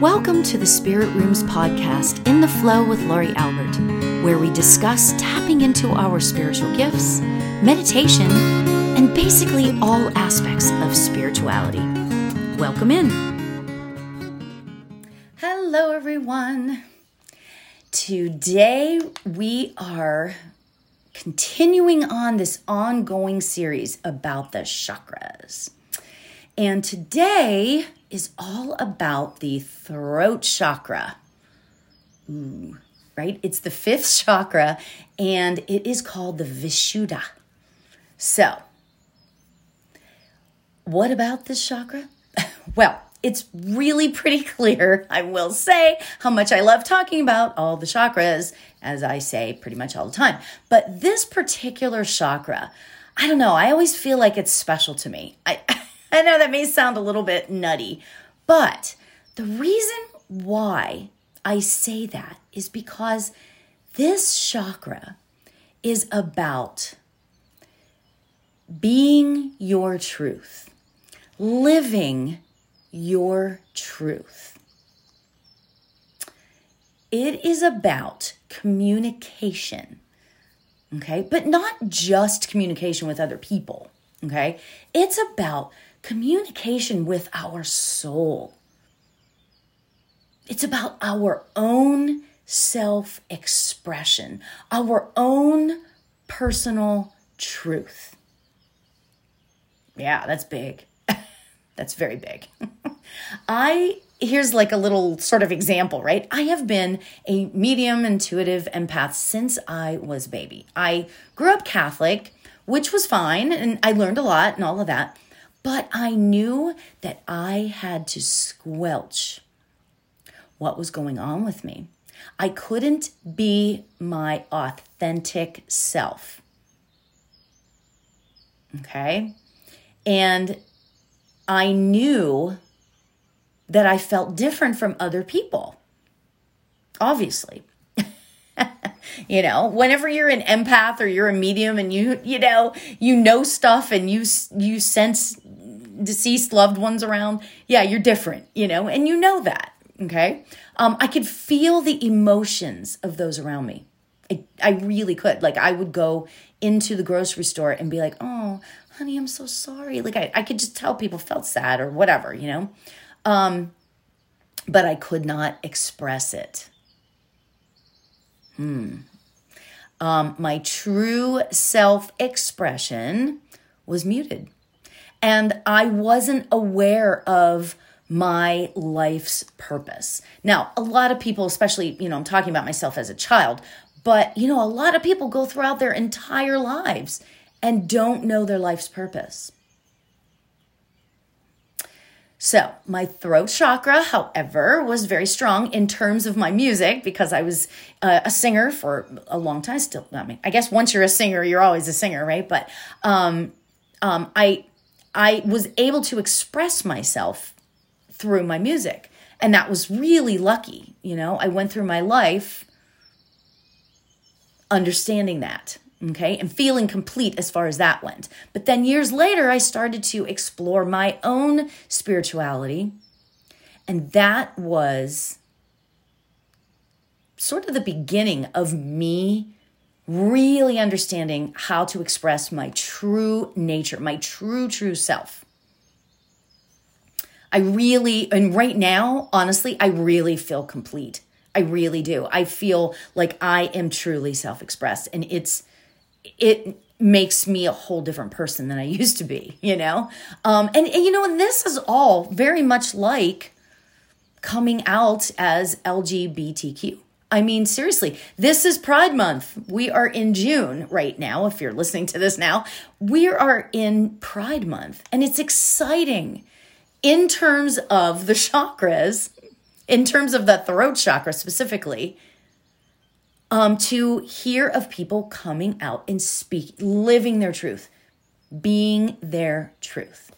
Welcome to the Spirit Rooms podcast, In the Flow with Laurie Albert, where we discuss tapping into our spiritual gifts, meditation, and basically all aspects of spirituality. Welcome in. Hello, everyone. Today we are continuing on this ongoing series about the chakras. And today is all about the throat chakra. Ooh, right? It's the fifth chakra and it is called the Vishuddha. So, what about this chakra? well, it's really pretty clear, I will say, how much I love talking about all the chakras, as I say pretty much all the time. But this particular chakra, I don't know, I always feel like it's special to me. I I know that may sound a little bit nutty, but the reason why I say that is because this chakra is about being your truth, living your truth. It is about communication, okay? But not just communication with other people, okay? It's about communication with our soul. It's about our own self expression, our own personal truth. Yeah, that's big. that's very big. I here's like a little sort of example, right? I have been a medium intuitive empath since I was baby. I grew up Catholic, which was fine, and I learned a lot and all of that. But I knew that I had to squelch what was going on with me. I couldn't be my authentic self. Okay? And I knew that I felt different from other people. Obviously. you know whenever you're an empath or you're a medium and you you know you know stuff and you you sense deceased loved ones around, yeah, you're different, you know, and you know that. Okay. Um, I could feel the emotions of those around me. I, I really could. Like, I would go into the grocery store and be like, oh, honey, I'm so sorry. Like, I, I could just tell people felt sad or whatever, you know? Um, but I could not express it. Hmm. Um, my true self expression was muted and I wasn't aware of my life's purpose. Now, a lot of people, especially, you know, I'm talking about myself as a child, but, you know, a lot of people go throughout their entire lives and don't know their life's purpose. So, my throat chakra, however, was very strong in terms of my music because I was uh, a singer for a long time. Still, I mean, I guess once you're a singer, you're always a singer, right? But um, um, I I was able to express myself through my music. And that was really lucky. You know, I went through my life understanding that, okay, and feeling complete as far as that went. But then years later, I started to explore my own spirituality. And that was sort of the beginning of me really understanding how to express my true nature, my true, true self. I really, and right now, honestly, I really feel complete. I really do. I feel like I am truly self expressed, and it's, it makes me a whole different person than I used to be, you know? Um, and, and, you know, and this is all very much like coming out as LGBTQ. I mean, seriously, this is Pride Month. We are in June right now. If you're listening to this now, we are in Pride Month, and it's exciting in terms of the chakras, in terms of the throat chakra specifically, um, to hear of people coming out and speak, living their truth, being their truth.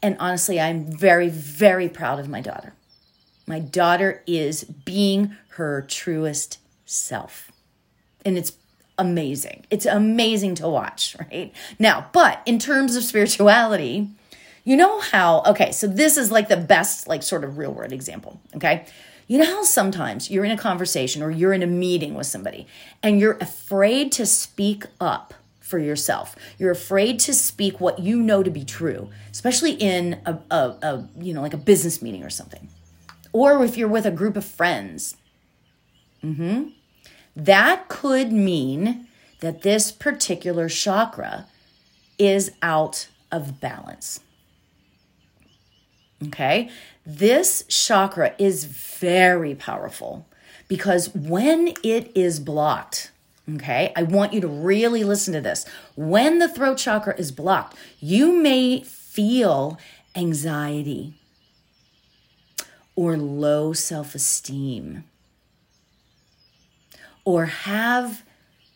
And honestly, I'm very, very proud of my daughter. My daughter is being her truest self. And it's amazing. It's amazing to watch, right? Now, but in terms of spirituality, You know how, okay, so this is like the best, like sort of real world example, okay? You know how sometimes you're in a conversation or you're in a meeting with somebody and you're afraid to speak up for yourself. You're afraid to speak what you know to be true, especially in a, a, a you know, like a business meeting or something. Or if you're with a group of friends. Mm-hmm. That could mean that this particular chakra is out of balance. Okay? This chakra is very powerful because when it is blocked, okay, I want you to really listen to this. When the throat chakra is blocked, you may feel anxiety or low self esteem or have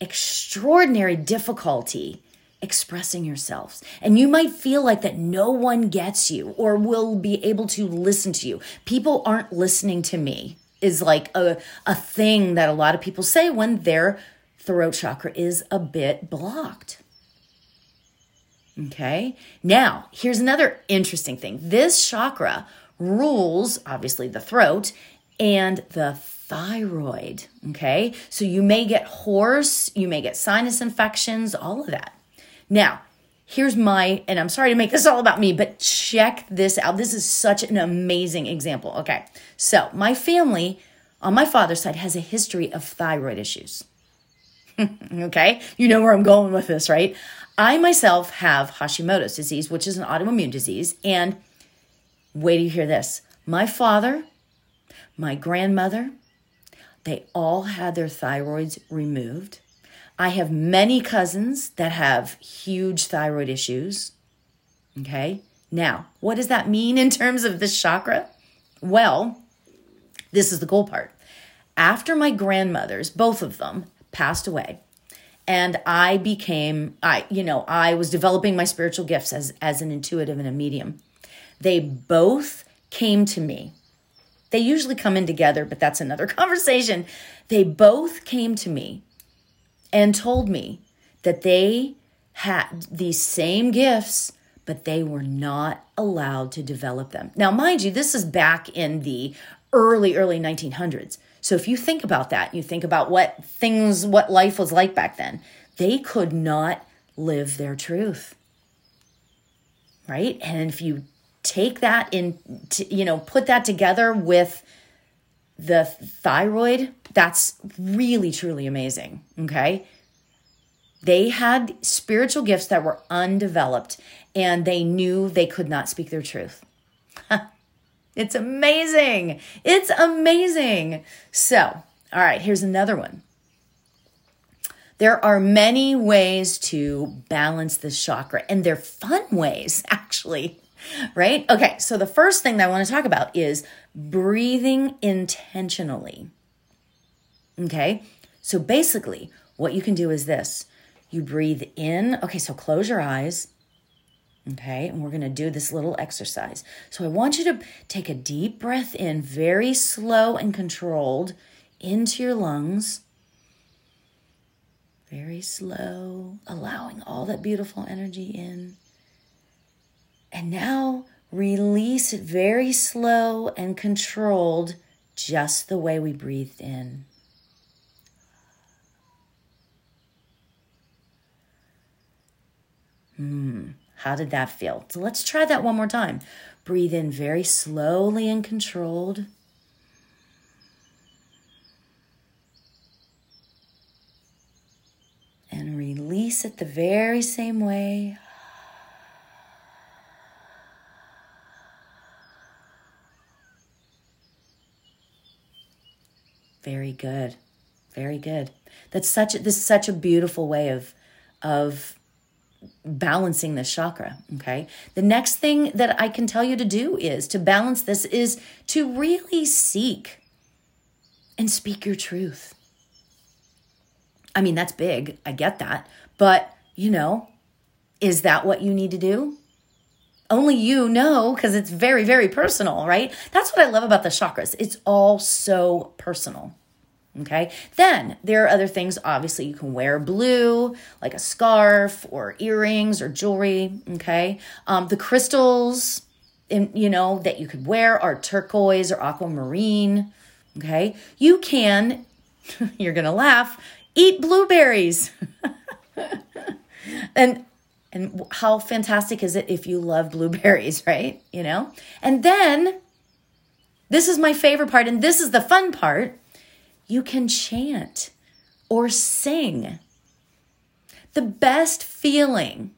extraordinary difficulty expressing yourselves. And you might feel like that no one gets you or will be able to listen to you. People aren't listening to me is like a, a thing that a lot of people say when their throat chakra is a bit blocked. Okay. Now, here's another interesting thing. This chakra rules, obviously, the throat and the thyroid. Okay. So you may get hoarse, you may get sinus infections, all of that. Now, here's my, and I'm sorry to make this all about me, but check this out. This is such an amazing example. Okay. So my family on my father's side has a history of thyroid issues. okay. You know where I'm going with this, right? I myself have Hashimoto's disease, which is an autoimmune disease. And wait you hear this. My father, my grandmother, they all had their thyroids removed. I have many cousins that have huge thyroid issues. Okay. Now, what does that mean in terms of this chakra? Well, this is the cool part. After my grandmothers, both of them, passed away, and I became, I, you know, I was developing my spiritual gifts as, as an intuitive and a medium. They both came to me they usually come in together, but that's another conversation. They both came to me and told me that they had these same gifts, but they were not allowed to develop them. Now, mind you, this is back in the early, early 1900s. So if you think about that, you think about what things, what life was like back then, they could not live their truth. Right? And if you take that in, to, you know, put that together with the thyroid, that's really, truly amazing. Okay. They had spiritual gifts that were undeveloped and they knew they could not speak their truth. it's amazing. It's amazing. So, all right, here's another one. There are many ways to balance this chakra, and they're fun ways, actually right? Okay, so the first thing that I want to talk about is breathing intentionally. Okay, so basically, what you can do is this you breathe in. Okay, so close your eyes. Okay, and we're going to do this little exercise. So I want you to take a deep breath in, very slow and controlled, into your lungs. Very slow, allowing all that beautiful energy in. And now release it very slow and controlled, just the way we breathed in. Hmm, how did that feel? So let's try that one more time. Breathe in very slowly and controlled. And release it the very same way. Very good. Very good. That's such a, this is such a beautiful way of of balancing this chakra, okay? The next thing that I can tell you to do is to balance this is to really seek and speak your truth. I mean, that's big. I get that. But, you know, is that what you need to do? Only you know because it's very, very personal, right? That's what I love about the chakras. It's all so personal. Okay. Then there are other things. Obviously, you can wear blue, like a scarf or earrings or jewelry. Okay. Um, the crystals, in, you know, that you could wear are turquoise or aquamarine. Okay. You can, you're going to laugh, eat blueberries. and and how fantastic is it if you love blueberries, right? You know? And then this is my favorite part, and this is the fun part you can chant or sing. The best feeling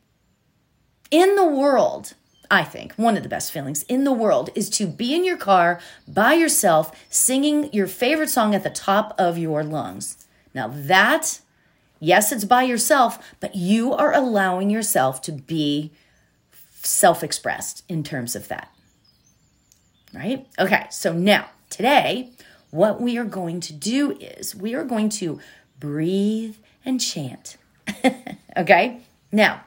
in the world, I think, one of the best feelings in the world is to be in your car by yourself singing your favorite song at the top of your lungs. Now, that, yes, it's by yourself, but you are allowing yourself to be self expressed in terms of that. Right? Okay, so now, today, what we are going to do is we are going to breathe and chant. okay? Now,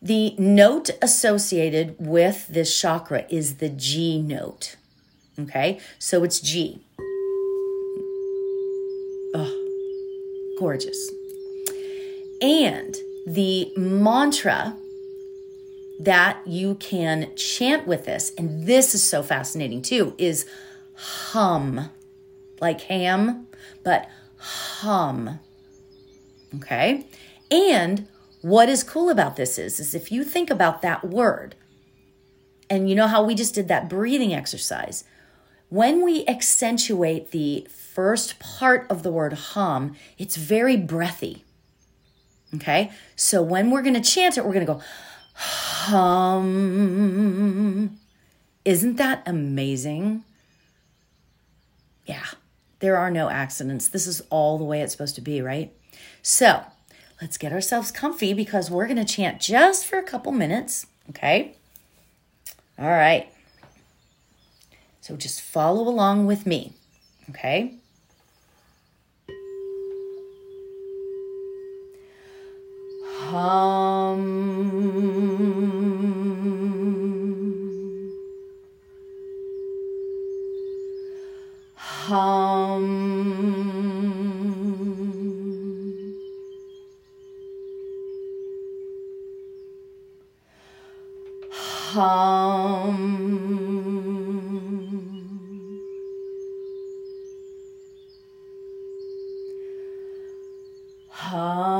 the note associated with this chakra is the G note. Okay? So it's G. gorgeous. And the mantra that you can chant with this, and this is so fascinating too, is hum, like ham, but hum. Okay? And what is cool about this is, is if you think about that word, and you know how we just did that breathing exercise, when we accentuate the first part of the word hum, it's very breathy. Okay? So when we're going to chant it, we're going to go hum. Isn't that amazing? yeah, there are no accidents. This is all the way it's supposed to be, right? So let's get ourselves comfy because we're going to chant just for a couple minutes, okay? All right. So just follow along with me, okay? Hum. 疼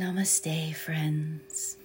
Namaste, friends.